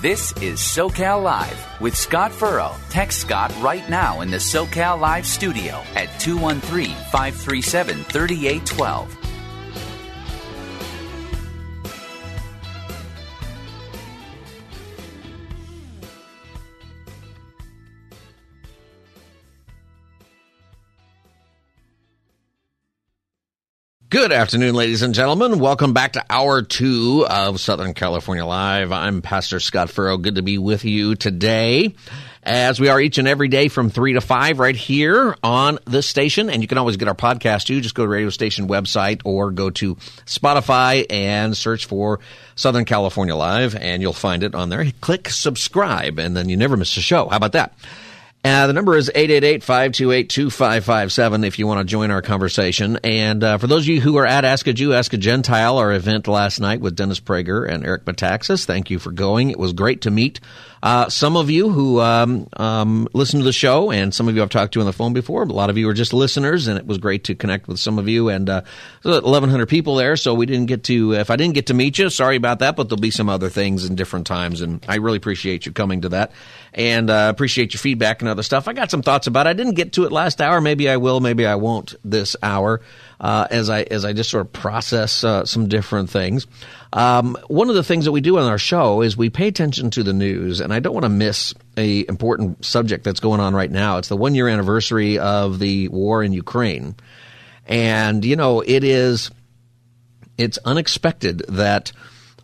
This is SoCal Live with Scott Furrow. Text Scott right now in the SoCal Live studio at 213 537 3812. Good afternoon, ladies and gentlemen. Welcome back to hour two of Southern California Live. I'm Pastor Scott Furrow. Good to be with you today, as we are each and every day from three to five right here on this station. And you can always get our podcast too. Just go to radio station website or go to Spotify and search for Southern California Live, and you'll find it on there. Click subscribe, and then you never miss a show. How about that? Uh, the number is 888-528-2557 if you want to join our conversation. And uh, for those of you who are at Ask a Jew, Ask a Gentile, our event last night with Dennis Prager and Eric Metaxas, thank you for going. It was great to meet uh, some of you who um, um, listen to the show, and some of you I've talked to on the phone before. A lot of you are just listeners, and it was great to connect with some of you. And uh, 1,100 people there, so we didn't get to. If I didn't get to meet you, sorry about that. But there'll be some other things in different times, and I really appreciate you coming to that, and uh, appreciate your feedback and other stuff. I got some thoughts about. it. I didn't get to it last hour. Maybe I will. Maybe I won't this hour. Uh, as I as I just sort of process uh, some different things. Um, one of the things that we do on our show is we pay attention to the news, and I don't want to miss a important subject that's going on right now. It's the one year anniversary of the war in Ukraine, and you know it is it's unexpected that.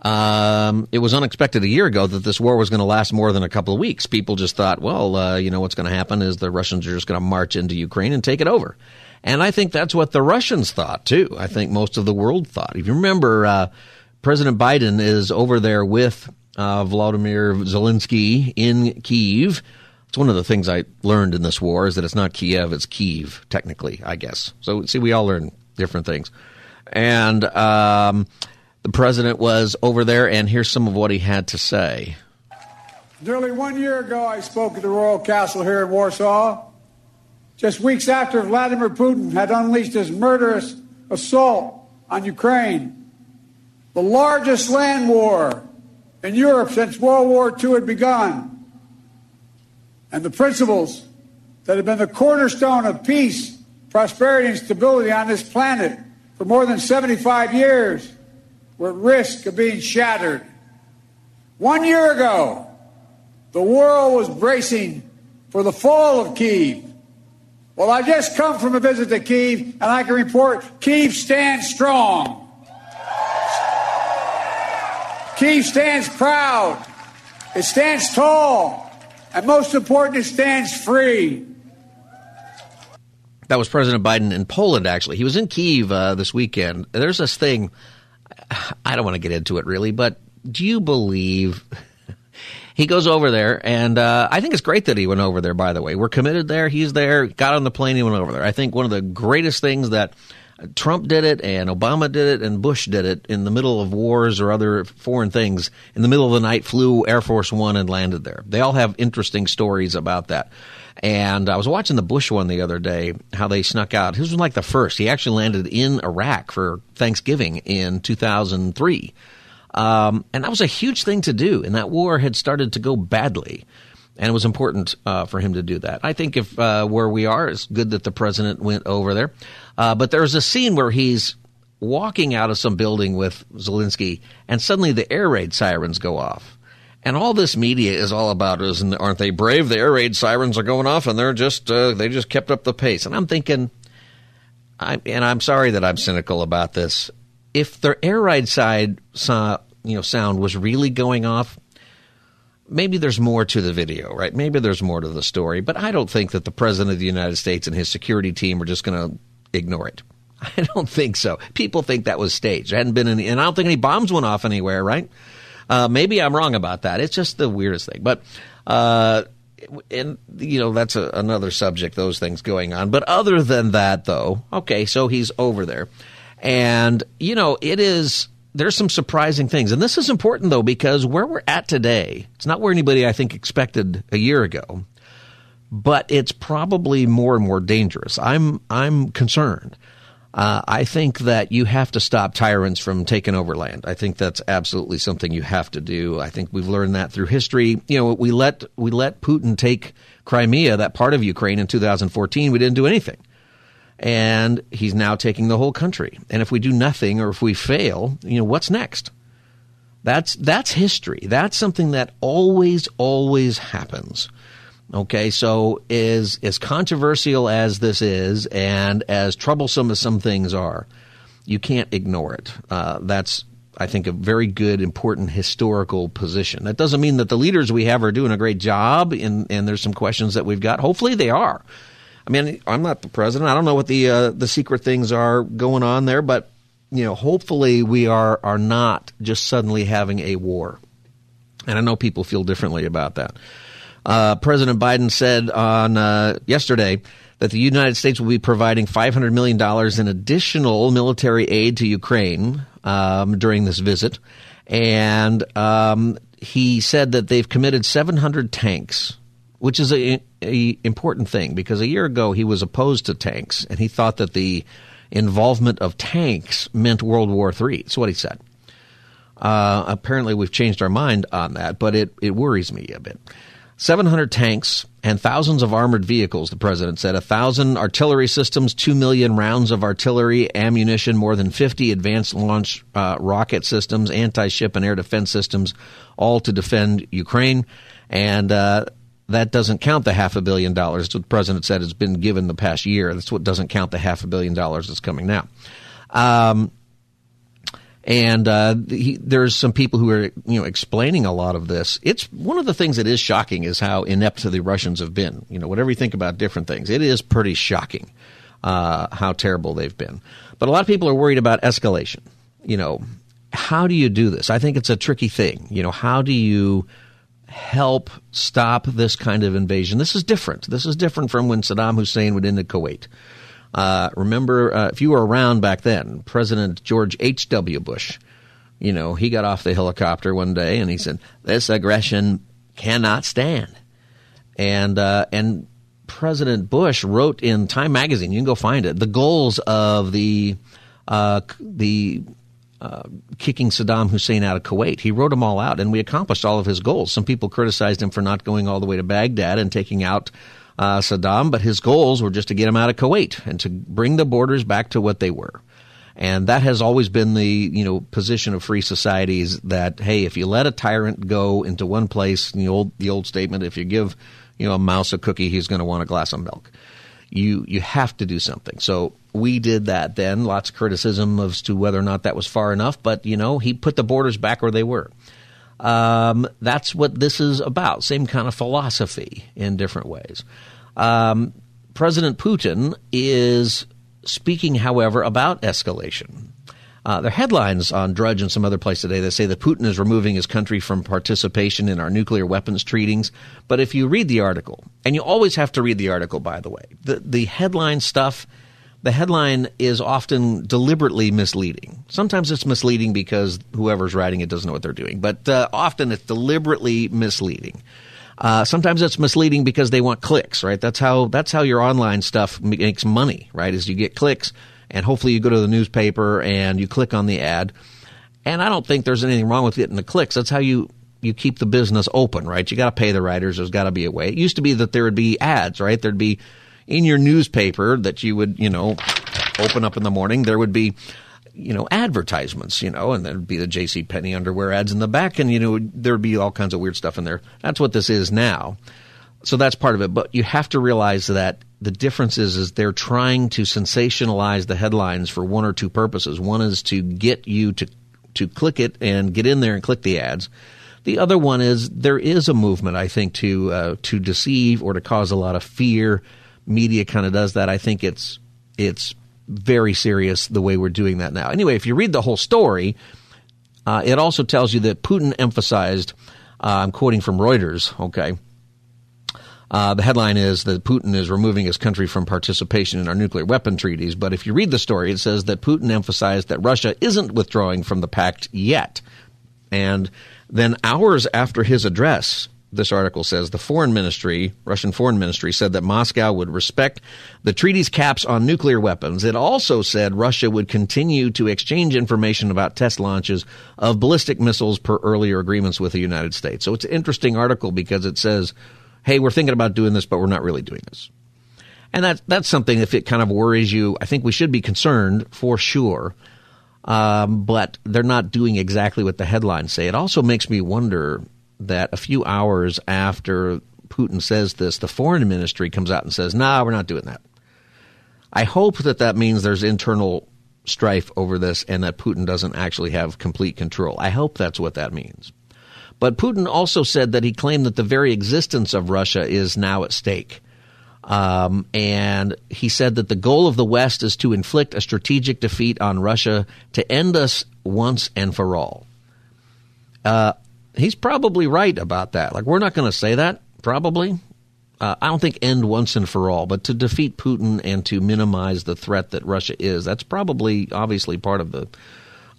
Um, it was unexpected a year ago that this war was going to last more than a couple of weeks. People just thought, well, uh, you know, what's going to happen is the Russians are just going to march into Ukraine and take it over. And I think that's what the Russians thought too. I think most of the world thought. If you remember, uh, President Biden is over there with uh, Vladimir Zelensky in Kiev. It's one of the things I learned in this war is that it's not Kyiv, it's Kiev, technically, I guess. So, see, we all learn different things. And um, the president was over there, and here's some of what he had to say. Nearly one year ago, I spoke at the Royal Castle here in Warsaw, just weeks after Vladimir Putin had unleashed his murderous assault on Ukraine the largest land war in Europe since World War II had begun. And the principles that have been the cornerstone of peace, prosperity, and stability on this planet for more than 75 years were at risk of being shattered. One year ago, the world was bracing for the fall of Kiev. Well, I just come from a visit to Kiev, and I can report Kiev stands strong. Kiev stands proud. It stands tall. And most important, it stands free. That was President Biden in Poland, actually. He was in Kiev uh, this weekend. There's this thing, I don't want to get into it really, but do you believe he goes over there? And uh, I think it's great that he went over there, by the way. We're committed there. He's there, got on the plane, he went over there. I think one of the greatest things that Trump did it and Obama did it and Bush did it in the middle of wars or other foreign things. In the middle of the night, flew Air Force One and landed there. They all have interesting stories about that. And I was watching the Bush one the other day, how they snuck out. His was like the first. He actually landed in Iraq for Thanksgiving in 2003. Um, and that was a huge thing to do. And that war had started to go badly and it was important uh, for him to do that. I think if uh, where we are, it's good that the president went over there. Uh, but there's a scene where he's walking out of some building with Zelensky, and suddenly the air raid sirens go off. And all this media is all about is aren't they brave? The air raid sirens are going off, and they're just uh, they just kept up the pace. And I'm thinking, I, and I'm sorry that I'm cynical about this. If the air raid side saw, you know sound was really going off, maybe there's more to the video, right? Maybe there's more to the story, but I don't think that the president of the United States and his security team are just going to ignore it. I don't think so. People think that was staged. There hadn't been any, and I don't think any bombs went off anywhere, right? Uh, maybe I'm wrong about that. It's just the weirdest thing. But, uh, and you know that's a, another subject. Those things going on. But other than that, though, okay. So he's over there, and you know it is. There's some surprising things, and this is important though because where we're at today, it's not where anybody I think expected a year ago, but it's probably more and more dangerous. I'm I'm concerned uh, I think that you have to stop tyrants from taking over land. I think that's absolutely something you have to do. I think we've learned that through history. You know, we let we let Putin take Crimea, that part of Ukraine, in 2014. We didn't do anything, and he's now taking the whole country. And if we do nothing, or if we fail, you know, what's next? That's that's history. That's something that always always happens. Okay, so is as controversial as this is, and as troublesome as some things are, you can't ignore it. Uh, that's I think a very good, important historical position. That doesn't mean that the leaders we have are doing a great job, and and there's some questions that we've got. Hopefully, they are. I mean, I'm not the president. I don't know what the uh, the secret things are going on there, but you know, hopefully, we are are not just suddenly having a war. And I know people feel differently about that. Uh, President Biden said on uh, yesterday that the United States will be providing $500 million in additional military aid to Ukraine um, during this visit. And um, he said that they've committed 700 tanks, which is a, a, important thing because a year ago he was opposed to tanks and he thought that the involvement of tanks meant World War III. That's what he said. Uh, apparently, we've changed our mind on that, but it, it worries me a bit. 700 tanks and thousands of armored vehicles, the president said. A thousand artillery systems, two million rounds of artillery ammunition, more than 50 advanced launch uh, rocket systems, anti ship and air defense systems, all to defend Ukraine. And uh, that doesn't count the half a billion dollars. The president said has been given the past year. That's what doesn't count the half a billion dollars that's coming now. Um, and uh, he, there's some people who are you know explaining a lot of this. It's one of the things that is shocking is how inept the Russians have been. You know, whatever you think about different things, it is pretty shocking uh, how terrible they've been. But a lot of people are worried about escalation. You know, how do you do this? I think it's a tricky thing. You know, how do you help stop this kind of invasion? This is different. This is different from when Saddam Hussein went into Kuwait. Uh, remember, uh, if you were around back then, President George H.W. Bush, you know, he got off the helicopter one day and he said, This aggression cannot stand. And, uh, and President Bush wrote in Time magazine, you can go find it, the goals of the, uh, the, uh, kicking Saddam Hussein out of Kuwait. He wrote them all out, and we accomplished all of his goals. Some people criticized him for not going all the way to Baghdad and taking out uh, Saddam, but his goals were just to get him out of Kuwait and to bring the borders back to what they were. And that has always been the you know position of free societies that hey, if you let a tyrant go into one place, the old the old statement, if you give you know a mouse a cookie, he's going to want a glass of milk. You you have to do something. So we did that then. Lots of criticism as to whether or not that was far enough, but you know he put the borders back where they were. Um, that's what this is about. Same kind of philosophy in different ways. Um, President Putin is speaking, however, about escalation. Uh, there are headlines on Drudge and some other place today that say that Putin is removing his country from participation in our nuclear weapons treaties. But if you read the article, and you always have to read the article, by the way, the, the headline stuff – the headline is often deliberately misleading. Sometimes it's misleading because whoever's writing it doesn't know what they're doing, but uh, often it's deliberately misleading. Uh, sometimes it's misleading because they want clicks, right? That's how that's how your online stuff makes money, right? Is you get clicks, and hopefully you go to the newspaper and you click on the ad. And I don't think there's anything wrong with getting the clicks. That's how you you keep the business open, right? You got to pay the writers. There's got to be a way. It used to be that there would be ads, right? There'd be in your newspaper that you would, you know, open up in the morning, there would be, you know, advertisements, you know, and there'd be the J.C. Penney underwear ads in the back, and you know, there'd be all kinds of weird stuff in there. That's what this is now. So that's part of it. But you have to realize that the difference is, is they're trying to sensationalize the headlines for one or two purposes. One is to get you to to click it and get in there and click the ads. The other one is there is a movement, I think, to uh, to deceive or to cause a lot of fear media kind of does that. I think it's it's very serious the way we're doing that now. Anyway, if you read the whole story, uh, it also tells you that Putin emphasized. Uh, I'm quoting from Reuters. Okay. Uh, the headline is that Putin is removing his country from participation in our nuclear weapon treaties. But if you read the story, it says that Putin emphasized that Russia isn't withdrawing from the pact yet. And then hours after his address, this article says the foreign ministry, Russian foreign ministry, said that Moscow would respect the treaty's caps on nuclear weapons. It also said Russia would continue to exchange information about test launches of ballistic missiles per earlier agreements with the United States. So it's an interesting article because it says, hey, we're thinking about doing this, but we're not really doing this. And that, that's something, if it kind of worries you, I think we should be concerned for sure. Um, but they're not doing exactly what the headlines say. It also makes me wonder that a few hours after Putin says this, the foreign ministry comes out and says, nah, we're not doing that. I hope that that means there's internal strife over this and that Putin doesn't actually have complete control. I hope that's what that means. But Putin also said that he claimed that the very existence of Russia is now at stake. Um, and he said that the goal of the West is to inflict a strategic defeat on Russia to end us once and for all. Uh, he's probably right about that. Like, we're not going to say that, probably. Uh, I don't think end once and for all, but to defeat Putin and to minimize the threat that Russia is, that's probably obviously part of the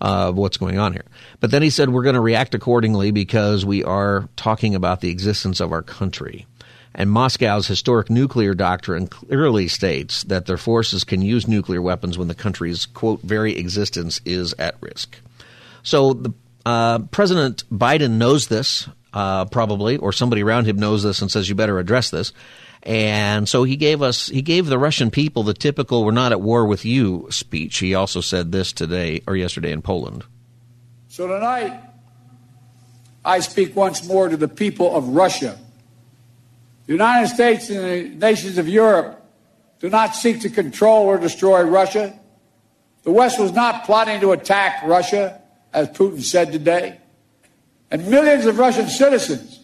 uh, what's going on here. But then he said we're going to react accordingly because we are talking about the existence of our country. And Moscow's historic nuclear doctrine clearly states that their forces can use nuclear weapons when the country's, quote, very existence is at risk. So the uh, President Biden knows this, uh, probably, or somebody around him knows this and says, you better address this. And so he gave us, he gave the Russian people the typical "we're not at war with you" speech. He also said this today or yesterday in Poland. So tonight, I speak once more to the people of Russia. The United States and the nations of Europe do not seek to control or destroy Russia. The West was not plotting to attack Russia, as Putin said today. And millions of Russian citizens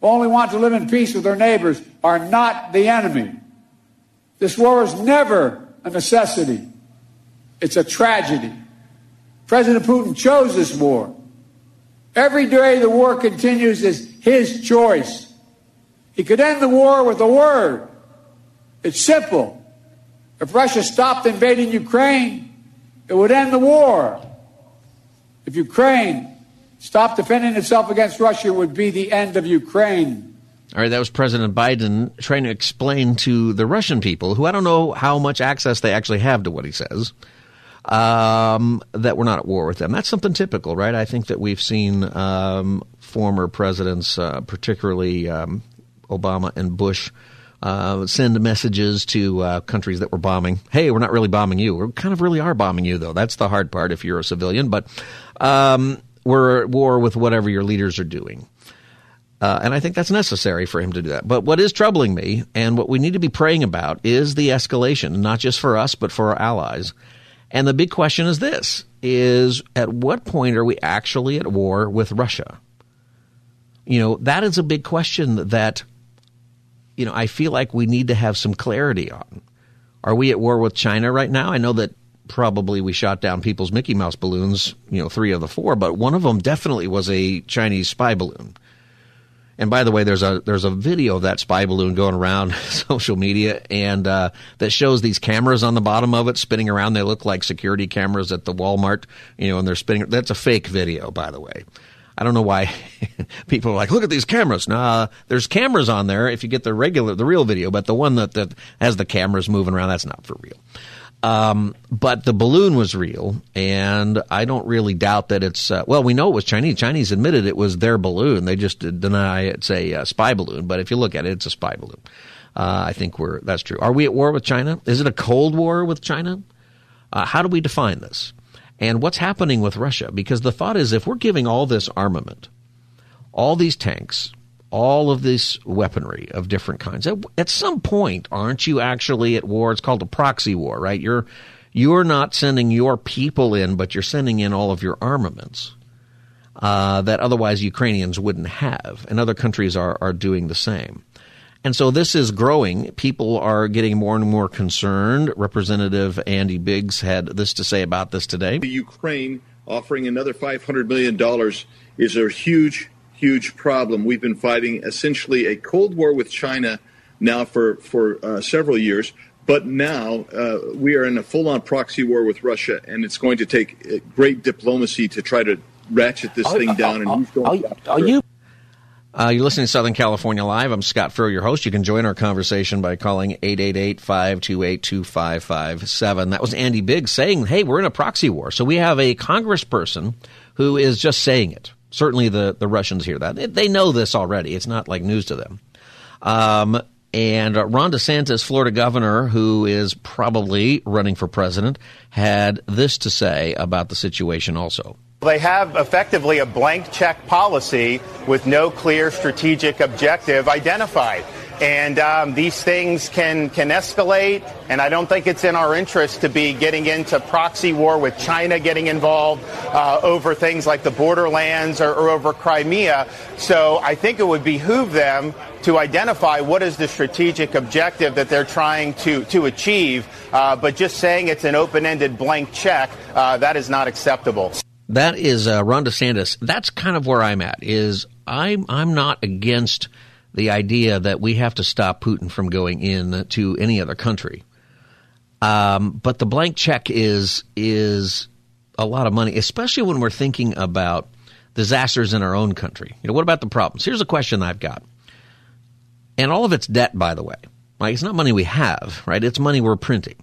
who only want to live in peace with their neighbors are not the enemy. This war is never a necessity. It's a tragedy. President Putin chose this war. Every day the war continues is his choice. He could end the war with a word. It's simple. If Russia stopped invading Ukraine, it would end the war. If Ukraine stopped defending itself against Russia, it would be the end of Ukraine. All right, that was President Biden trying to explain to the Russian people, who I don't know how much access they actually have to what he says, um, that we're not at war with them. That's something typical, right? I think that we've seen um, former presidents, uh, particularly um, Obama and Bush, uh, send messages to uh, countries that we're bombing. Hey, we're not really bombing you. We kind of really are bombing you, though. That's the hard part if you're a civilian. But um, we're at war with whatever your leaders are doing. Uh, and I think that's necessary for him to do that. But what is troubling me and what we need to be praying about is the escalation, not just for us, but for our allies. And the big question is this is at what point are we actually at war with Russia? You know, that is a big question that, you know, I feel like we need to have some clarity on. Are we at war with China right now? I know that probably we shot down people's Mickey Mouse balloons, you know, three of the four, but one of them definitely was a Chinese spy balloon. And by the way, there's a there's a video of that spy balloon going around social media, and uh, that shows these cameras on the bottom of it spinning around. They look like security cameras at the Walmart, you know, and they're spinning. That's a fake video, by the way. I don't know why people are like, look at these cameras. Nah, there's cameras on there if you get the regular, the real video, but the one that, that has the cameras moving around, that's not for real. Um, but the balloon was real, and I don't really doubt that it's. Uh, well, we know it was Chinese. Chinese admitted it was their balloon. They just deny it's a uh, spy balloon. But if you look at it, it's a spy balloon. Uh, I think we're that's true. Are we at war with China? Is it a cold war with China? Uh, how do we define this? And what's happening with Russia? Because the thought is, if we're giving all this armament, all these tanks, all of this weaponry of different kinds. At, at, some point, aren't you actually at war? It's called a proxy war, right? You're you're not sending your people in, but you're sending in all of your armaments uh, that otherwise Ukrainians wouldn't have, and other countries are are doing the same. And so this is growing. People are getting more and more concerned. Representative Andy Biggs had this to say about this today. The Ukraine offering another $500 million is a huge, huge problem. We've been fighting essentially a Cold War with China now for, for uh, several years. But now uh, we are in a full on proxy war with Russia, and it's going to take uh, great diplomacy to try to ratchet this thing down. And who's going are, are you uh, you're listening to Southern California Live. I'm Scott Furrow, your host. You can join our conversation by calling 888-528-2557. That was Andy Biggs saying, hey, we're in a proxy war. So we have a congressperson who is just saying it. Certainly the, the Russians hear that. They know this already. It's not like news to them. Um, and Ron DeSantis, Florida governor, who is probably running for president, had this to say about the situation also. They have effectively a blank check policy with no clear strategic objective identified. And um, these things can, can escalate, and I don't think it's in our interest to be getting into proxy war with China getting involved uh, over things like the borderlands or, or over Crimea. So I think it would behoove them to identify what is the strategic objective that they're trying to, to achieve. Uh, but just saying it's an open-ended blank check, uh, that is not acceptable. That is uh, Ron DeSantis. That's kind of where I'm at. Is I'm I'm not against the idea that we have to stop Putin from going in to any other country. Um, but the blank check is is a lot of money, especially when we're thinking about disasters in our own country. You know, what about the problems? Here's a question I've got, and all of it's debt, by the way. Like it's not money we have, right? It's money we're printing.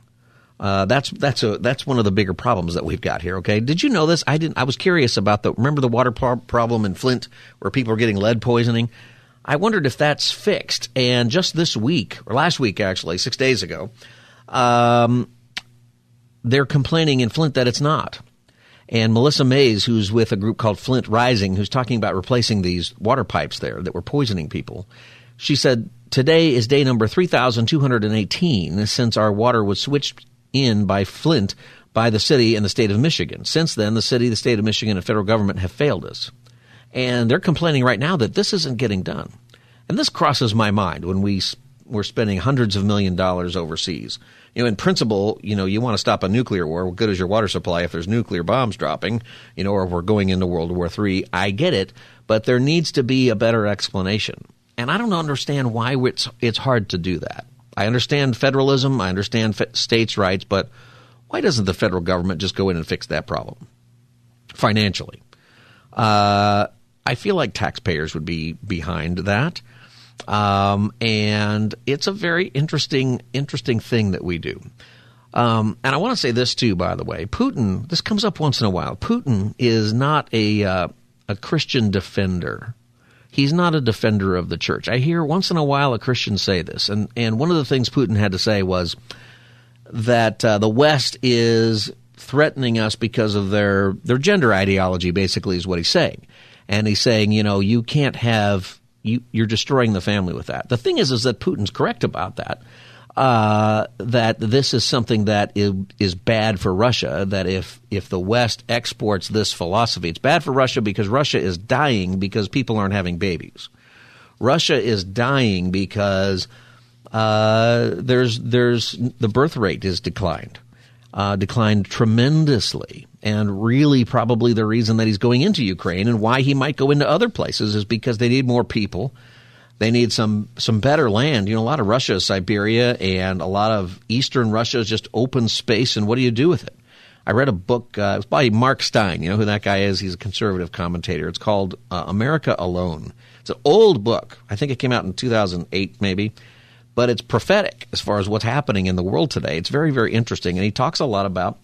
Uh, that's that's a that's one of the bigger problems that we've got here. Okay, did you know this? I didn't. I was curious about the remember the water problem in Flint where people are getting lead poisoning. I wondered if that's fixed. And just this week or last week, actually, six days ago, um, they're complaining in Flint that it's not. And Melissa Mays, who's with a group called Flint Rising, who's talking about replacing these water pipes there that were poisoning people, she said today is day number 3,218 since our water was switched in by Flint by the city and the state of Michigan. Since then, the city, the state of Michigan, and federal government have failed us. And they're complaining right now that this isn't getting done. And this crosses my mind when we we're spending hundreds of million dollars overseas. You know, in principle, you know, you want to stop a nuclear war. What good is your water supply if there's nuclear bombs dropping? You know, or we're going into World War III. I get it, but there needs to be a better explanation. And I don't understand why it's it's hard to do that. I understand federalism, I understand states' rights, but why doesn't the federal government just go in and fix that problem financially? Uh, I feel like taxpayers would be behind that. Um, and it's a very interesting, interesting thing that we do. Um, and I want to say this too, by the way. Putin, this comes up once in a while. Putin is not a uh, a Christian defender he's not a defender of the church. I hear once in a while a Christian say this, and and one of the things Putin had to say was that uh, the West is threatening us because of their their gender ideology. Basically, is what he's saying, and he's saying, you know, you can't have you you're destroying the family with that. The thing is, is that Putin's correct about that uh, that this is something that is, is bad for Russia. That if if the West exports this philosophy, it's bad for Russia because Russia is dying because people aren't having babies. Russia is dying because uh, there's there's the birth rate is declined, uh, declined tremendously, and really probably the reason that he's going into Ukraine and why he might go into other places is because they need more people they need some some better land. You know, a lot of Russia is Siberia, and a lot of eastern Russia is just open space. And what do you do with it? I read a book. Uh, it was by Mark Steyn. You know who that guy is? He's a conservative commentator. It's called uh, America Alone. It's an old book. I think it came out in 2008, maybe. But it's prophetic as far as what's happening in the world today. It's very, very interesting. And he talks a lot about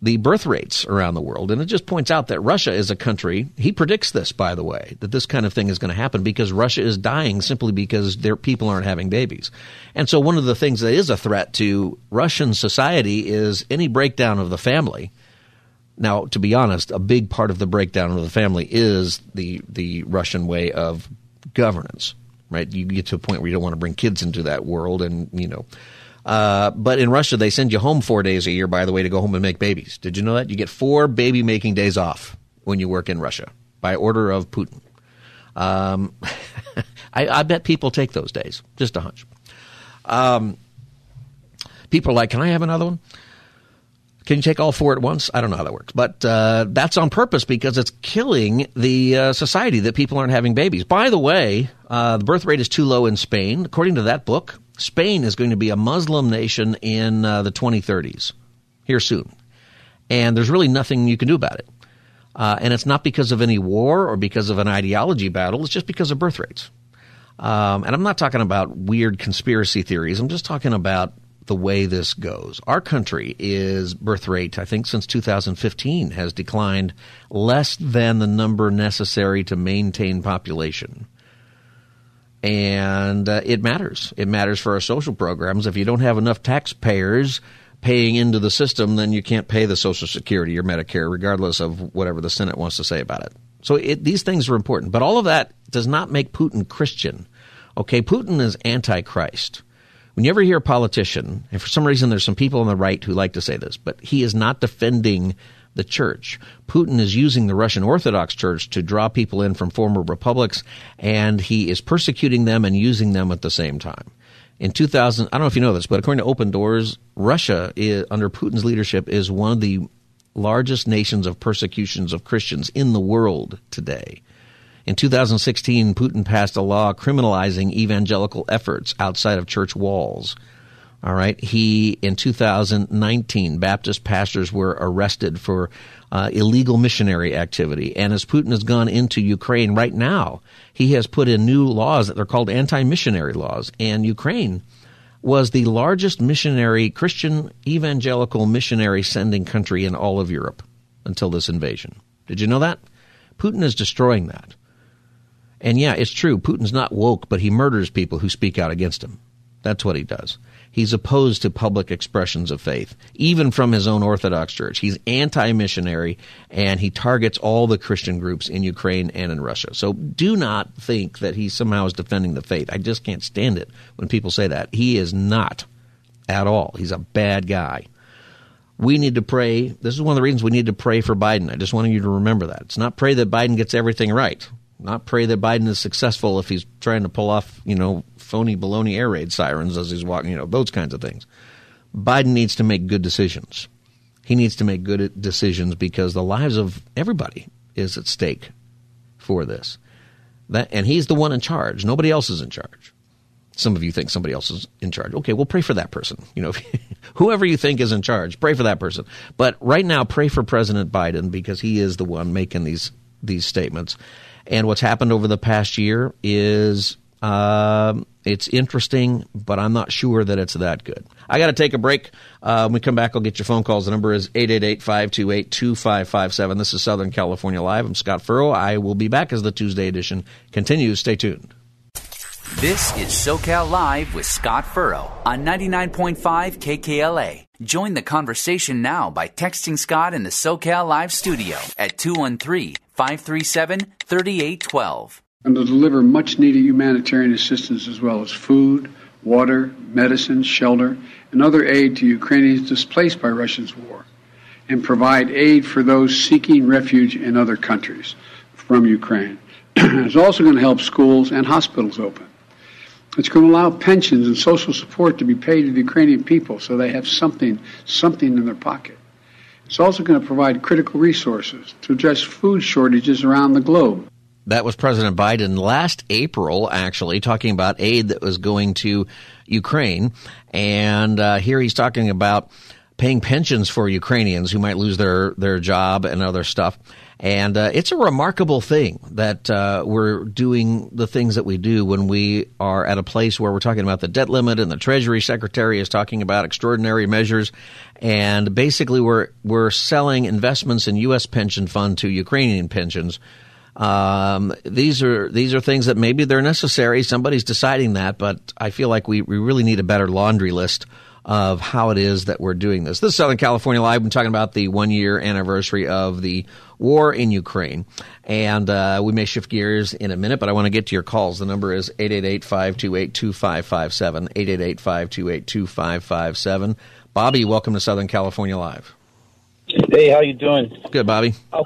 the birth rates around the world. And it just points out that Russia is a country, he predicts this, by the way, that this kind of thing is going to happen because Russia is dying simply because their people aren't having babies. And so one of the things that is a threat to Russian society is any breakdown of the family. Now, to be honest, a big part of the breakdown of the family is the, the Russian way of governance, right? You get to a point where you don't want to bring kids into that world and, you know, uh, but in Russia, they send you home four days a year, by the way, to go home and make babies. Did you know that? You get four baby making days off when you work in Russia by order of Putin. Um, I, I, bet people take those days. Just a hunch. Um, people are like, can I have another one? Can you take all four at once? I don't know how that works, but uh, that's on purpose because it's killing the uh, society that people aren't having babies. By the way, uh, the birth rate is too low in Spain. According to that book, Spain is going to be a Muslim nation in uh, the 2030s, here soon. And there's really nothing you can do about it. Uh, and it's not because of any war or because of an ideology battle, it's just because of birth rates. Um, and I'm not talking about weird conspiracy theories, I'm just talking about the way this goes. Our country is birth rate, I think, since 2015 has declined less than the number necessary to maintain population. And uh, it matters. It matters for our social programs. If you don't have enough taxpayers paying into the system, then you can't pay the Social Security or Medicare, regardless of whatever the Senate wants to say about it. So it, these things are important. But all of that does not make Putin Christian. Okay, Putin is antichrist. When you ever hear a politician, and for some reason there's some people on the right who like to say this, but he is not defending the church. Putin is using the Russian Orthodox Church to draw people in from former republics, and he is persecuting them and using them at the same time. In 2000, I don't know if you know this, but according to Open Doors, Russia, is, under Putin's leadership, is one of the largest nations of persecutions of Christians in the world today. In 2016, Putin passed a law criminalizing evangelical efforts outside of church walls. All right. He, in 2019, Baptist pastors were arrested for uh, illegal missionary activity. And as Putin has gone into Ukraine right now, he has put in new laws that are called anti missionary laws. And Ukraine was the largest missionary, Christian evangelical missionary sending country in all of Europe until this invasion. Did you know that? Putin is destroying that. And yeah, it's true. Putin's not woke, but he murders people who speak out against him. That's what he does. He's opposed to public expressions of faith, even from his own Orthodox Church. He's anti missionary and he targets all the Christian groups in Ukraine and in Russia. So do not think that he somehow is defending the faith. I just can't stand it when people say that. He is not at all. He's a bad guy. We need to pray. This is one of the reasons we need to pray for Biden. I just wanted you to remember that. It's not pray that Biden gets everything right not pray that Biden is successful if he's trying to pull off, you know, phony baloney air raid sirens as he's walking, you know, those kinds of things. Biden needs to make good decisions. He needs to make good decisions because the lives of everybody is at stake for this. That, and he's the one in charge. Nobody else is in charge. Some of you think somebody else is in charge. Okay, well, pray for that person. You know, whoever you think is in charge, pray for that person. But right now, pray for President Biden because he is the one making these these statements. And what's happened over the past year is uh, it's interesting, but I'm not sure that it's that good. I got to take a break. Uh, when we come back, I'll get your phone calls. The number is 888-528-2557. This is Southern California Live. I'm Scott Furrow. I will be back as the Tuesday edition continues. Stay tuned. This is SoCal Live with Scott Furrow on 99.5 KKLA. Join the conversation now by texting Scott in the SoCal Live studio at 213 537 3812. And to deliver much needed humanitarian assistance as well as food, water, medicine, shelter, and other aid to Ukrainians displaced by Russia's war, and provide aid for those seeking refuge in other countries from Ukraine. it's also going to help schools and hospitals open. It's going to allow pensions and social support to be paid to the Ukrainian people so they have something, something in their pocket. It's also going to provide critical resources to address food shortages around the globe. That was President Biden last April, actually, talking about aid that was going to Ukraine. And uh, here he's talking about paying pensions for Ukrainians who might lose their, their job and other stuff. And uh, it's a remarkable thing that uh, we're doing the things that we do when we are at a place where we're talking about the debt limit and the Treasury Secretary is talking about extraordinary measures. And basically, we're, we're selling investments in U.S. pension fund to Ukrainian pensions. Um, these are these are things that maybe they're necessary. Somebody's deciding that, but I feel like we, we really need a better laundry list of how it is that we're doing this. This is Southern California Live. I'm talking about the one year anniversary of the war in Ukraine. And uh, we may shift gears in a minute, but I want to get to your calls. The number is 888 528 2557. 888 528 2557. Bobby, welcome to Southern California Live. Hey, how you doing? Good, Bobby. Oh,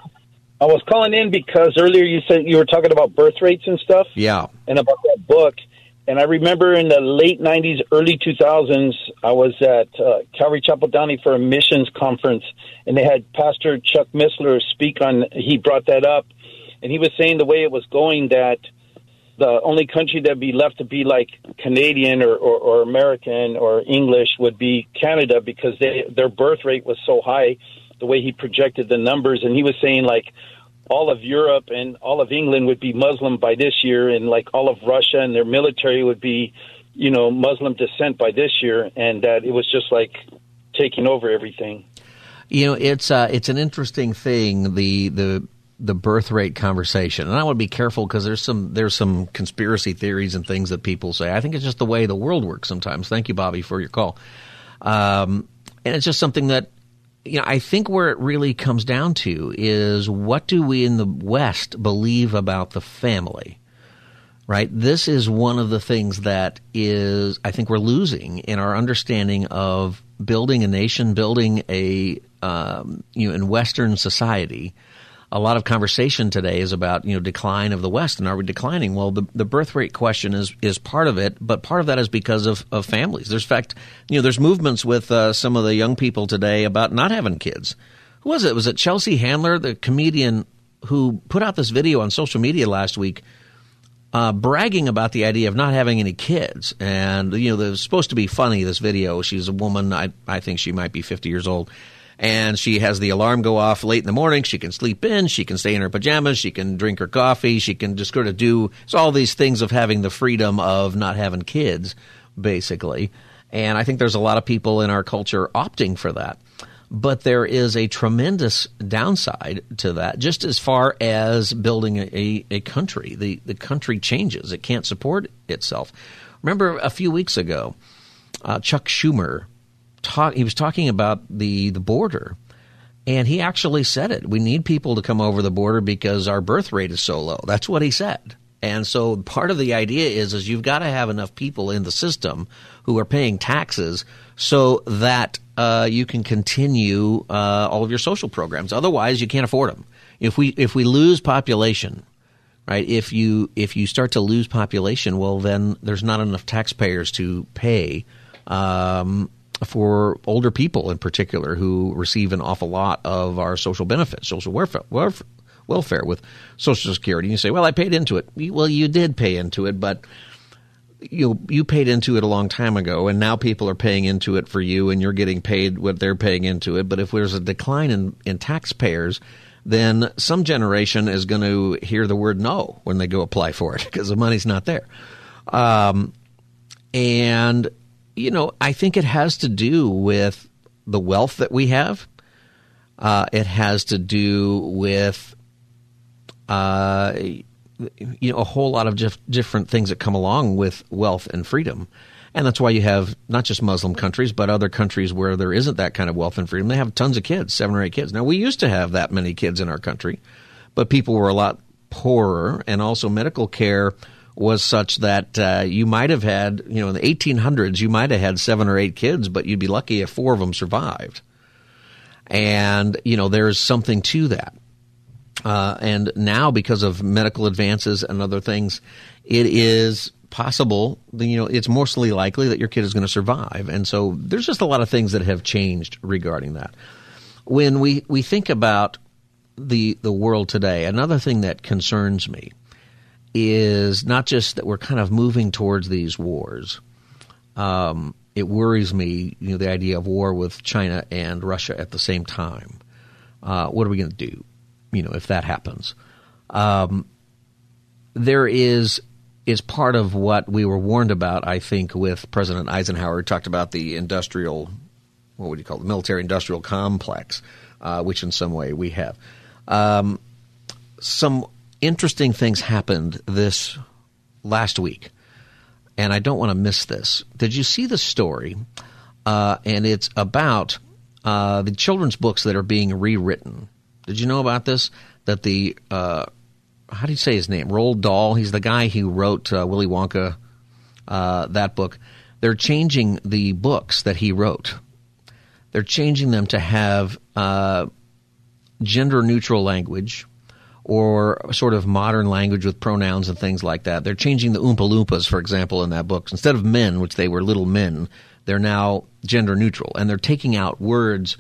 I was calling in because earlier you said you were talking about birth rates and stuff. Yeah. And about that book. And I remember in the late 90s, early 2000s, I was at uh, Calvary Chapel Downey for a missions conference, and they had Pastor Chuck Missler speak on, he brought that up, and he was saying the way it was going that the only country that'd be left to be like Canadian or, or, or American or English would be Canada because they, their birth rate was so high, the way he projected the numbers. And he was saying like, all of Europe and all of England would be Muslim by this year, and like all of Russia and their military would be, you know, Muslim descent by this year, and that it was just like taking over everything. You know, it's uh, it's an interesting thing the the the birth rate conversation, and I want to be careful because there's some there's some conspiracy theories and things that people say. I think it's just the way the world works sometimes. Thank you, Bobby, for your call. Um, and it's just something that you know, I think where it really comes down to is what do we in the West believe about the family? Right? This is one of the things that is, I think, we're losing in our understanding of building a nation, building a, um, you know, in Western society a lot of conversation today is about you know decline of the West and are we declining? Well, the the birth rate question is is part of it, but part of that is because of, of families. There's fact you know there's movements with uh, some of the young people today about not having kids. Who was it? Was it Chelsea Handler, the comedian who put out this video on social media last week? Uh, bragging about the idea of not having any kids, and you know, it was supposed to be funny. This video, she's a woman. I I think she might be fifty years old, and she has the alarm go off late in the morning. She can sleep in. She can stay in her pajamas. She can drink her coffee. She can just sort of do it's all these things of having the freedom of not having kids, basically. And I think there's a lot of people in our culture opting for that. But there is a tremendous downside to that, just as far as building a, a country. The, the country changes, it can't support itself. Remember a few weeks ago, uh, Chuck Schumer talk, he was talking about the, the border. And he actually said it. We need people to come over the border because our birth rate is so low. That's what he said. And so part of the idea is is you've got to have enough people in the system who are paying taxes so that uh, you can continue uh, all of your social programs. Otherwise, you can't afford them. If we if we lose population, right? If you if you start to lose population, well, then there's not enough taxpayers to pay um, for older people in particular who receive an awful lot of our social benefits, social welfare, welfare with Social Security. You say, well, I paid into it. Well, you did pay into it, but you you paid into it a long time ago, and now people are paying into it for you, and you're getting paid what they're paying into it. But if there's a decline in, in taxpayers, then some generation is going to hear the word no when they go apply for it because the money's not there. Um, and you know, I think it has to do with the wealth that we have. Uh, it has to do with, uh, you know, a whole lot of dif- different things that come along with wealth and freedom. And that's why you have not just Muslim countries, but other countries where there isn't that kind of wealth and freedom. They have tons of kids, seven or eight kids. Now, we used to have that many kids in our country, but people were a lot poorer, and also medical care was such that uh, you might have had, you know, in the 1800s, you might have had seven or eight kids, but you'd be lucky if four of them survived. And, you know, there's something to that. Uh, and now, because of medical advances and other things, it is possible, you know, it's mostly likely that your kid is going to survive. And so there's just a lot of things that have changed regarding that. When we, we think about the, the world today, another thing that concerns me is not just that we're kind of moving towards these wars. Um, it worries me, you know, the idea of war with China and Russia at the same time. Uh, what are we going to do, you know, if that happens? Um, there is is part of what we were warned about, I think, with President Eisenhower. Talked about the industrial, what would you call it, the military industrial complex, uh, which in some way we have. Um, some interesting things happened this last week, and I don't want to miss this. Did you see the story? Uh, and it's about uh, the children's books that are being rewritten. Did you know about this? That the uh, how do you say his name? Roald Dahl. He's the guy who wrote uh, Willy Wonka. Uh, that book. They're changing the books that he wrote. They're changing them to have uh, gender neutral language or sort of modern language with pronouns and things like that. They're changing the Oompa Loompas, for example, in that book. Instead of men, which they were little men, they're now gender neutral, and they're taking out words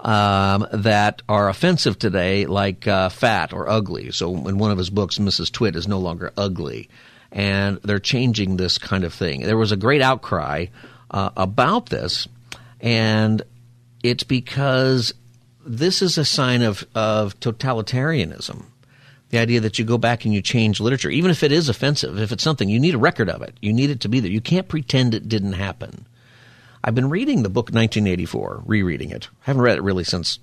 um, that are offensive today, like uh, fat or ugly. So in one of his books, Mrs. Twit is no longer ugly, and they're changing this kind of thing. There was a great outcry uh, about this, and it's because this is a sign of, of totalitarianism. The idea that you go back and you change literature, even if it is offensive, if it's something, you need a record of it. You need it to be there. You can't pretend it didn't happen. I've been reading the book 1984, rereading it. I haven't read it really since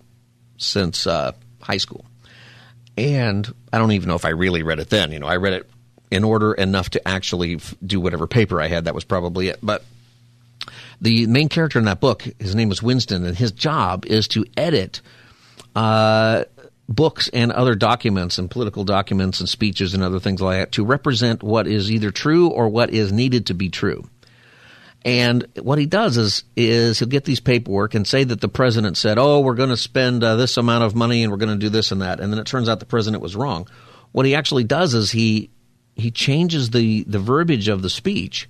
since uh, high school, and I don't even know if I really read it then. You know, I read it in order enough to actually f- do whatever paper I had. That was probably it. But the main character in that book, his name was Winston, and his job is to edit uh, books and other documents and political documents and speeches and other things like that to represent what is either true or what is needed to be true. And what he does is is he'll get these paperwork and say that the president said, "Oh, we're going to spend uh, this amount of money and we're going to do this and that," and then it turns out the president was wrong. What he actually does is he he changes the the verbiage of the speech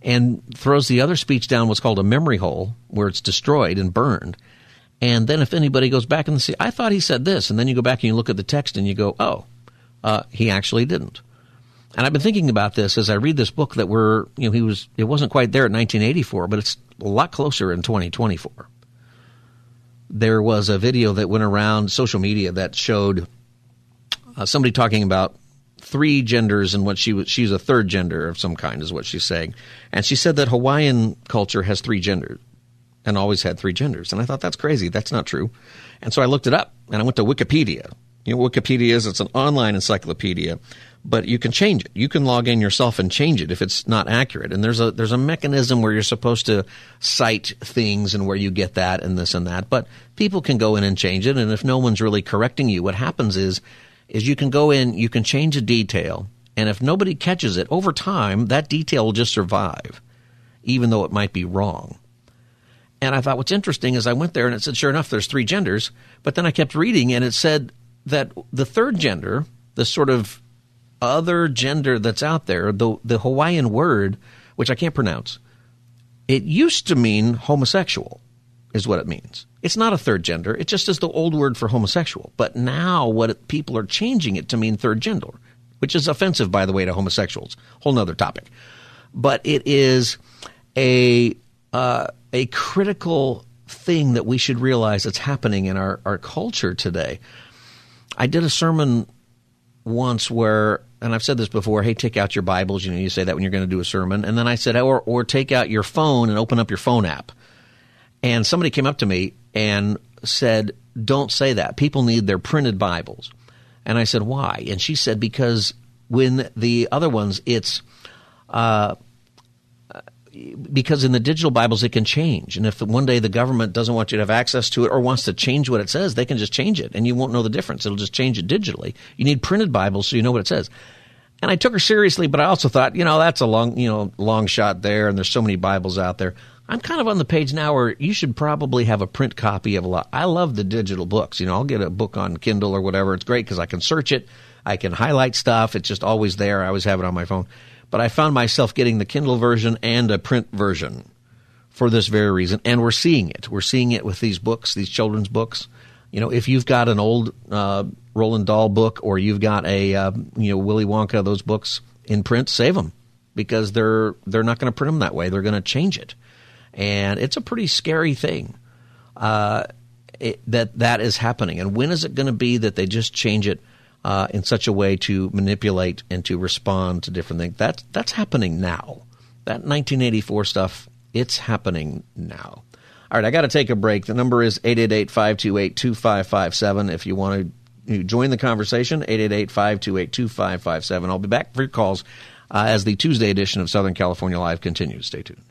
and throws the other speech down what's called a memory hole where it's destroyed and burned. And then if anybody goes back and say, "I thought he said this," and then you go back and you look at the text and you go, "Oh, uh, he actually didn't." And I've been thinking about this as I read this book that we're, you know, he was, it wasn't quite there in 1984, but it's a lot closer in 2024. There was a video that went around social media that showed uh, somebody talking about three genders and what she was, she's a third gender of some kind, is what she's saying. And she said that Hawaiian culture has three genders and always had three genders. And I thought that's crazy. That's not true. And so I looked it up and I went to Wikipedia. You know, Wikipedia is, it's an online encyclopedia but you can change it. You can log in yourself and change it if it's not accurate. And there's a there's a mechanism where you're supposed to cite things and where you get that and this and that. But people can go in and change it. And if no one's really correcting you, what happens is is you can go in, you can change a detail, and if nobody catches it over time, that detail will just survive, even though it might be wrong. And I thought what's interesting is I went there and it said, sure enough, there's three genders. But then I kept reading and it said that the third gender, the sort of other gender that's out there, the, the Hawaiian word, which I can't pronounce, it used to mean homosexual, is what it means. It's not a third gender. It just is the old word for homosexual. But now what it, people are changing it to mean third gender, which is offensive, by the way, to homosexuals. Whole nother topic. But it is a uh, a critical thing that we should realize that's happening in our, our culture today. I did a sermon once where and I've said this before, hey, take out your Bibles. You know, you say that when you're going to do a sermon. And then I said, or, or take out your phone and open up your phone app. And somebody came up to me and said, don't say that. People need their printed Bibles. And I said, why? And she said, because when the other ones, it's, uh, because in the digital Bibles it can change, and if one day the government doesn't want you to have access to it or wants to change what it says, they can just change it, and you won't know the difference. It'll just change it digitally. You need printed Bibles so you know what it says. And I took her seriously, but I also thought, you know, that's a long, you know, long shot there, and there's so many Bibles out there. I'm kind of on the page now where you should probably have a print copy of a lot. I love the digital books. You know, I'll get a book on Kindle or whatever. It's great because I can search it, I can highlight stuff. It's just always there. I always have it on my phone. But I found myself getting the Kindle version and a print version for this very reason. And we're seeing it. We're seeing it with these books, these children's books. You know, if you've got an old uh, Roald Dahl book or you've got a uh, you know Willy Wonka, those books in print, save them because they're they're not going to print them that way. They're going to change it, and it's a pretty scary thing uh, it, that that is happening. And when is it going to be that they just change it uh, in such a way to manipulate and to respond to different things. That's that's happening now. That 1984 stuff, it's happening now. All right, I got to take a break. The number is 888-528-2557 if you want to join the conversation, 888-528-2557. I'll be back for your calls uh, as the Tuesday edition of Southern California Live continues. Stay tuned.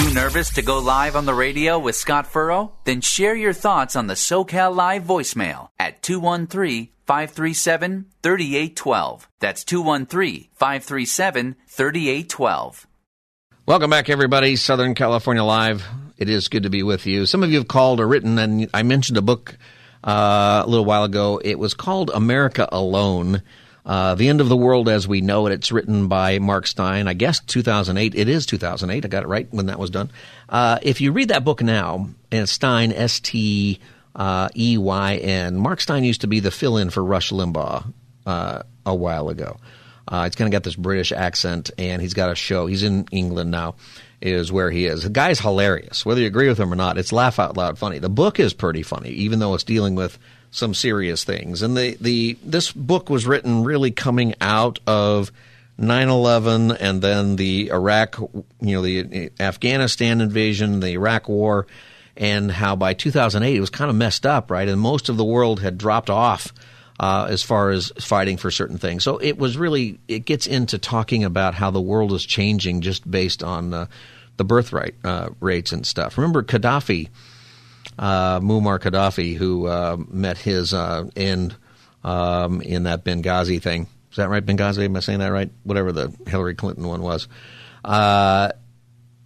Too nervous to go live on the radio with Scott Furrow? Then share your thoughts on the SoCal Live voicemail at 213 537 3812. That's 213 537 3812. Welcome back, everybody. Southern California Live. It is good to be with you. Some of you have called or written, and I mentioned a book uh, a little while ago. It was called America Alone. Uh, the End of the World as We Know It. It's written by Mark Steyn, I guess 2008. It is 2008. I got it right when that was done. Uh, if you read that book now, and Steyn, S T uh, E Y N, Mark Steyn used to be the fill in for Rush Limbaugh uh, a while ago. Uh, he's kind of got this British accent, and he's got a show. He's in England now, is where he is. The guy's hilarious. Whether you agree with him or not, it's laugh out loud funny. The book is pretty funny, even though it's dealing with some serious things. And the, the this book was written really coming out of 9/11 and then the Iraq, you know, the Afghanistan invasion, the Iraq War, and how by 2008 it was kind of messed up, right? And most of the world had dropped off uh, as far as fighting for certain things. So it was really it gets into talking about how the world is changing just based on uh, the birthright uh, rates and stuff. Remember Gaddafi, Muammar Gaddafi, who uh, met his uh, end um, in that Benghazi thing. Is that right, Benghazi? Am I saying that right? Whatever the Hillary Clinton one was.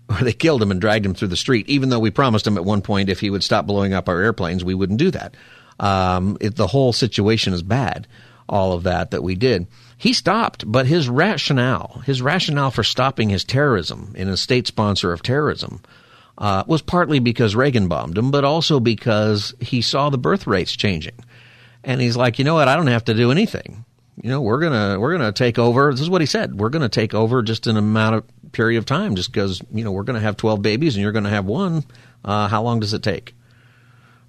they killed him and dragged him through the street, even though we promised him at one point if he would stop blowing up our airplanes, we wouldn't do that. Um, it, the whole situation is bad. All of that that we did. He stopped, but his rationale, his rationale for stopping his terrorism in a state sponsor of terrorism, uh, was partly because Reagan bombed him, but also because he saw the birth rates changing, and he's like, you know what? I don't have to do anything. You know, we're gonna we're gonna take over. This is what he said. We're gonna take over just an amount of period of time, just because you know we're gonna have twelve babies and you're gonna have one. Uh, how long does it take?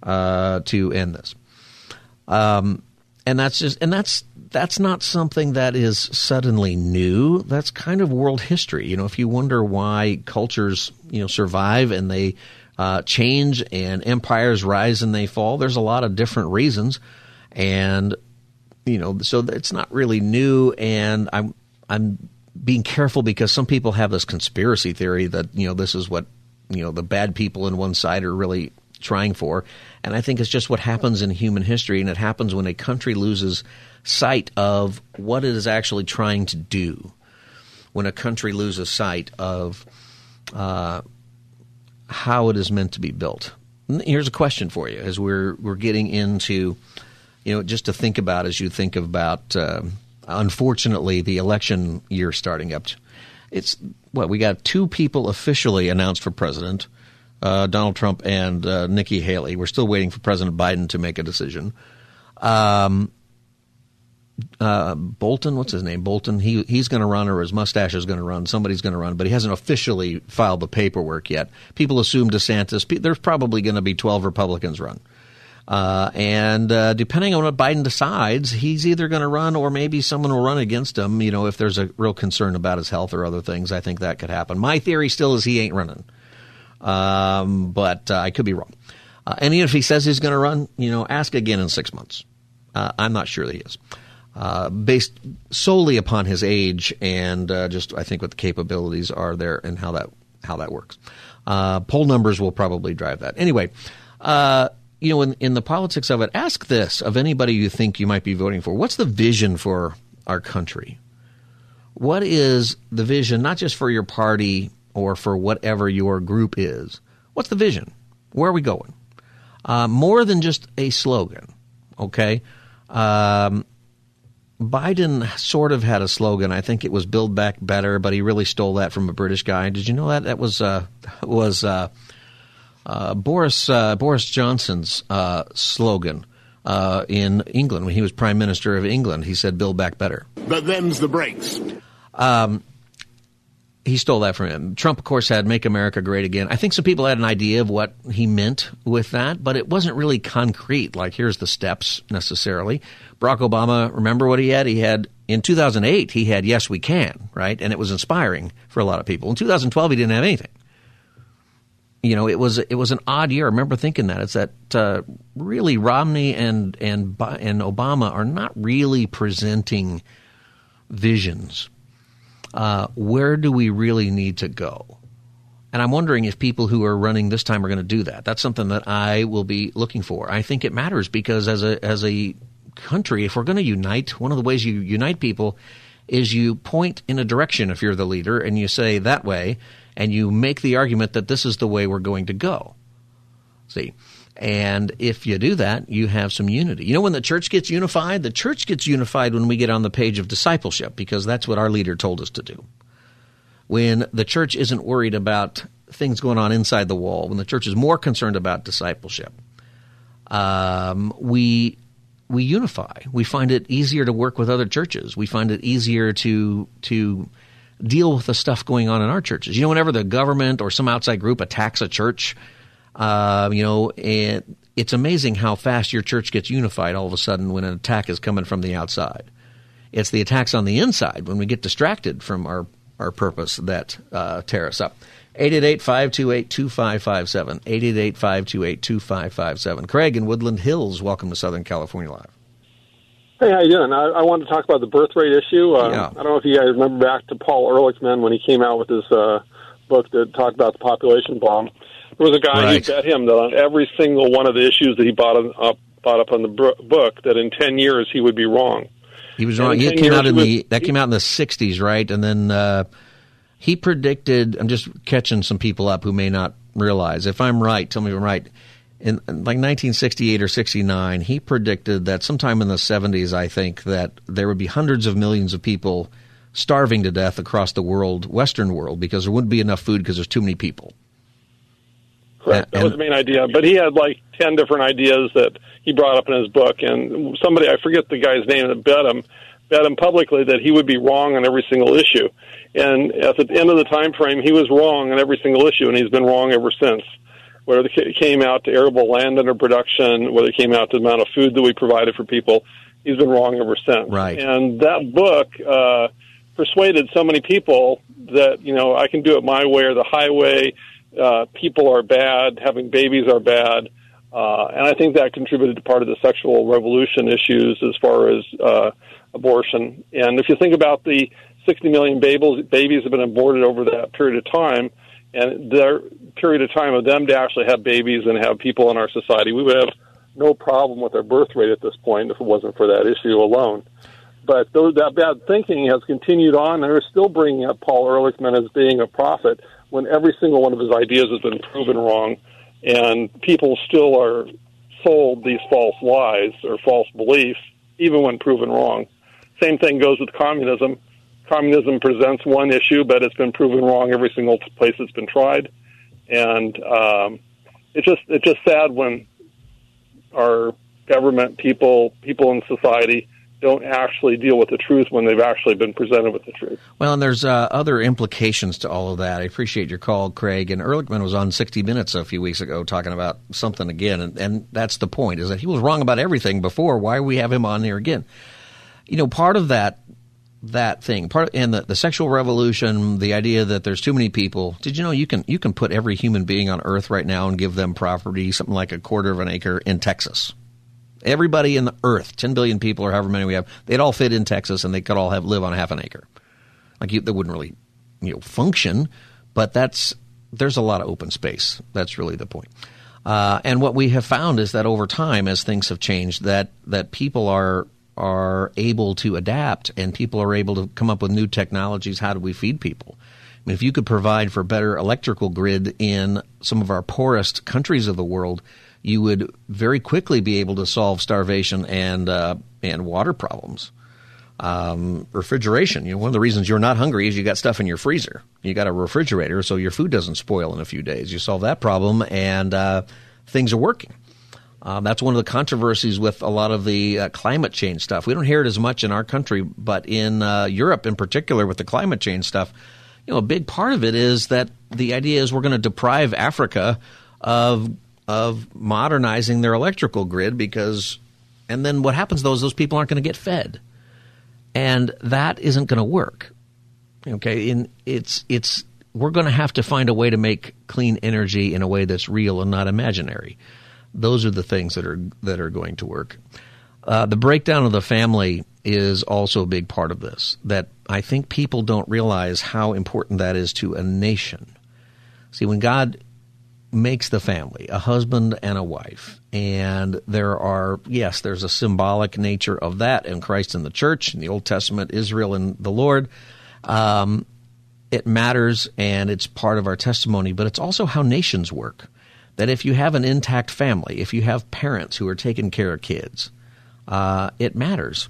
uh, to end this. Um, and that's just and that's that's not something that is suddenly new. That's kind of world history. You know, if you wonder why cultures you know survive and they uh, change and empires rise and they fall, there's a lot of different reasons, and you know, so it's not really new. And I'm I'm being careful because some people have this conspiracy theory that you know this is what you know the bad people in one side are really trying for. And I think it's just what happens in human history, and it happens when a country loses sight of what it is actually trying to do. When a country loses sight of uh, how it is meant to be built. Here's a question for you as we're we're getting into, you know, just to think about as you think about, uh, unfortunately, the election year starting up. It's what we got two people officially announced for president uh, Donald Trump and uh, Nikki Haley. We're still waiting for President Biden to make a decision. Um, uh, Bolton, what's his name? Bolton. He he's going to run, or his mustache is going to run. Somebody's going to run, but he hasn't officially filed the paperwork yet. People assume DeSantis. There's probably going to be 12 Republicans run. Uh, and uh, depending on what Biden decides, he's either going to run or maybe someone will run against him. You know, if there's a real concern about his health or other things, I think that could happen. My theory still is he ain't running um, but uh, I could be wrong. Uh, and even if he says he's going to run, you know, ask again in six months. Uh, I'm not sure that he is. Uh, based solely upon his age and uh, just I think what the capabilities are there and how that how that works. Uh, poll numbers will probably drive that. Anyway, you know, in, in the politics of it, ask this of anybody you think you might be voting for. What's the vision for our country? What is the vision, not just for your party or for whatever your group is. What's the vision? Where are we going? Uh, more than just a slogan, okay? Um, Biden sort of had a slogan. I think it was "Build Back Better," but he really stole that from a British guy. Did you know that? That was uh, was uh, uh Boris uh, Boris Johnson's uh, slogan in England when he was Prime Minister of England. He said, "Build Back Better." But them's the breaks. Um, he stole that from him. Trump, of course, had "Make America Great Again." I think some people had an idea of what he meant with that, but it wasn't really concrete. Like, here's the steps necessarily. Barack Obama, remember what he had? He had in 2008, he had "Yes, We Can," right, and it was inspiring for a lot of people. In 2012, he didn't have anything. You know, it was it was an odd year. I remember thinking that it's that uh, really Romney and and and Obama are not really presenting visions uh, where do we really need to go? And I'm wondering if people who are running this time are going to do that. That's something that I will be looking for. I think it matters because as a as a country, if we're going to unite, one of the ways you unite people is you point in a direction if you're the leader and you say that way and you make the argument that this is the way we're going to go. See, And if you do that, you have some unity. You know, when the church gets unified, the church gets unified when we get on the page of discipleship because that's what our leader told us to do. When the church isn't worried about things going on inside the wall, when the church is more concerned about discipleship, um, we we unify. We find it easier to work with other churches. We find it easier to to deal with the stuff going on in our churches. You know, whenever the government or some outside group attacks a church, uh, you know, it, it's amazing how fast your church gets unified all of a sudden when an attack is coming from the outside. It's the attacks on the inside when we get distracted from our, our purpose that uh, tear us up. 888-528-2557. 888-528-2557. Craig in Woodland Hills, welcome to Southern California Live. Hey, how you doing? I, I wanted to talk about the birth rate issue. Uh, yeah. I don't know if you guys remember back to Paul Ehrlichman when he came out with his uh, book that talked about the population bomb. There was a guy right. who bet him that on every single one of the issues that he bought up bought up on the book that in ten years he would be wrong. He was wrong. It came out in the that came out in the '60s, right? And then uh, he predicted. I'm just catching some people up who may not realize. If I'm right, tell me if I'm right. In like 1968 or 69, he predicted that sometime in the 70s, I think that there would be hundreds of millions of people starving to death across the world, Western world, because there wouldn't be enough food because there's too many people. Correct. That was the main idea. But he had like 10 different ideas that he brought up in his book. And somebody, I forget the guy's name that bet him, bet him publicly that he would be wrong on every single issue. And at the end of the time frame, he was wrong on every single issue, and he's been wrong ever since. Whether it came out to arable land under production, whether it came out to the amount of food that we provided for people, he's been wrong ever since. Right. And that book uh, persuaded so many people that you know I can do it my way or the highway uh, people are bad, having babies are bad. Uh, and I think that contributed to part of the sexual revolution issues as far as uh, abortion. And if you think about the 60 million babies, babies have been aborted over that period of time, and their period of time of them to actually have babies and have people in our society, we would have no problem with our birth rate at this point if it wasn't for that issue alone. But those, that bad thinking has continued on, and they're still bringing up Paul Ehrlichman as being a prophet when every single one of his ideas has been proven wrong, and people still are sold these false lies or false beliefs, even when proven wrong. Same thing goes with communism. Communism presents one issue, but it's been proven wrong every single place it's been tried, and um, it's just it's just sad when our government, people, people in society don't actually deal with the truth when they've actually been presented with the truth. Well, and there's uh, other implications to all of that. I appreciate your call, Craig. And Ehrlichman was on 60 Minutes a few weeks ago talking about something again, and, and that's the point: is that he was wrong about everything before. Why we have him on here again? You know, part of that that thing part and the, the sexual revolution the idea that there's too many people did you know you can you can put every human being on earth right now and give them property something like a quarter of an acre in texas Everybody in the earth, 10 billion people or however many we have, they'd all fit in Texas and they could all have live on half an acre. Like you, they wouldn't really, you know, function, but that's there's a lot of open space. That's really the point. Uh, and what we have found is that over time, as things have changed, that that people are are able to adapt and people are able to come up with new technologies. How do we feed people? I mean, if you could provide for better electrical grid in some of our poorest countries of the world, you would very quickly be able to solve starvation and uh, and water problems. Um, refrigeration. You know, one of the reasons you're not hungry is you got stuff in your freezer. You got a refrigerator, so your food doesn't spoil in a few days. You solve that problem, and uh, things are working. Um, that's one of the controversies with a lot of the uh, climate change stuff. We don't hear it as much in our country, but in uh, Europe, in particular, with the climate change stuff, you know, a big part of it is that the idea is we're going to deprive Africa of of modernizing their electrical grid because, and then what happens though is those people aren't going to get fed, and that isn't going to work. Okay, in it's it's we're going to have to find a way to make clean energy in a way that's real and not imaginary. Those are the things that are that are going to work. Uh, the breakdown of the family is also a big part of this. That I think people don't realize how important that is to a nation. See, when God makes the family a husband and a wife. And there are, yes, there's a symbolic nature of that in Christ and the church, in the Old Testament, Israel and the Lord. Um, it matters and it's part of our testimony, but it's also how nations work. that if you have an intact family, if you have parents who are taking care of kids, uh, it matters.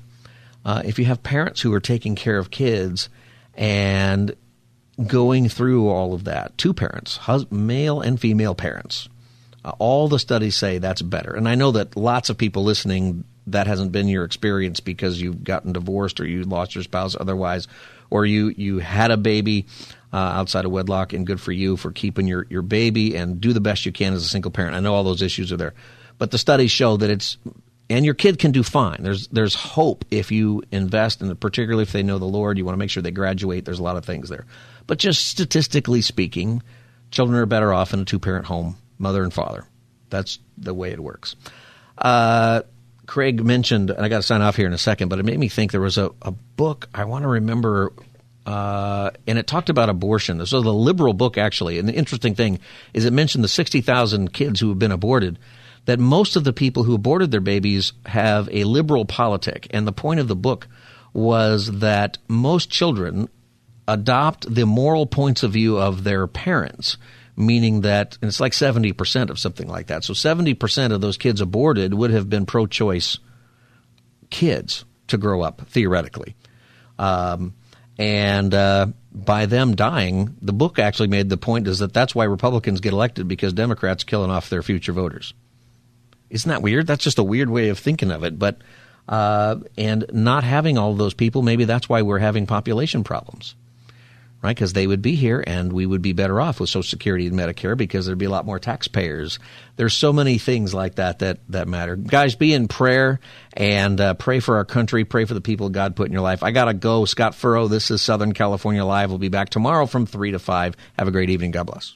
Uh, if you have parents who are taking care of kids and going through all of that, two parents, hus- male and female parents, uh, all the studies say that's better. And I know that lots of people listening, that hasn't been your experience because you've gotten divorced or you lost your spouse otherwise, or you, you had a baby uh, outside of wedlock, and good for you for keeping your, your baby and do the best you can as a single parent. I know all those issues are there. But the studies show that it's and your kid can do fine. There's there's hope if you invest in it, particularly if they know the Lord. You want to make sure they graduate. There's a lot of things there, but just statistically speaking, children are better off in a two parent home, mother and father. That's the way it works. Uh, Craig mentioned, and I got to sign off here in a second, but it made me think there was a, a book I want to remember. Uh, and it talked about abortion. This was a liberal book, actually. And the interesting thing is, it mentioned the 60,000 kids who have been aborted that most of the people who aborted their babies have a liberal politic. And the point of the book was that most children adopt the moral points of view of their parents, meaning that it's like 70% of something like that. So 70% of those kids aborted would have been pro choice kids to grow up, theoretically. Um, and uh, by them dying, the book actually made the point is that that's why Republicans get elected because Democrats killing off their future voters. Isn't that weird? That's just a weird way of thinking of it. But uh, and not having all those people, maybe that's why we're having population problems, right? Because they would be here, and we would be better off with Social Security and Medicare because there'd be a lot more taxpayers. There's so many things like that that that matter. Guys, be in prayer and uh, pray for our country. Pray for the people God put in your life. I gotta go. Scott Furrow. This is Southern California Live. We'll be back tomorrow from three to five. Have a great evening. God bless.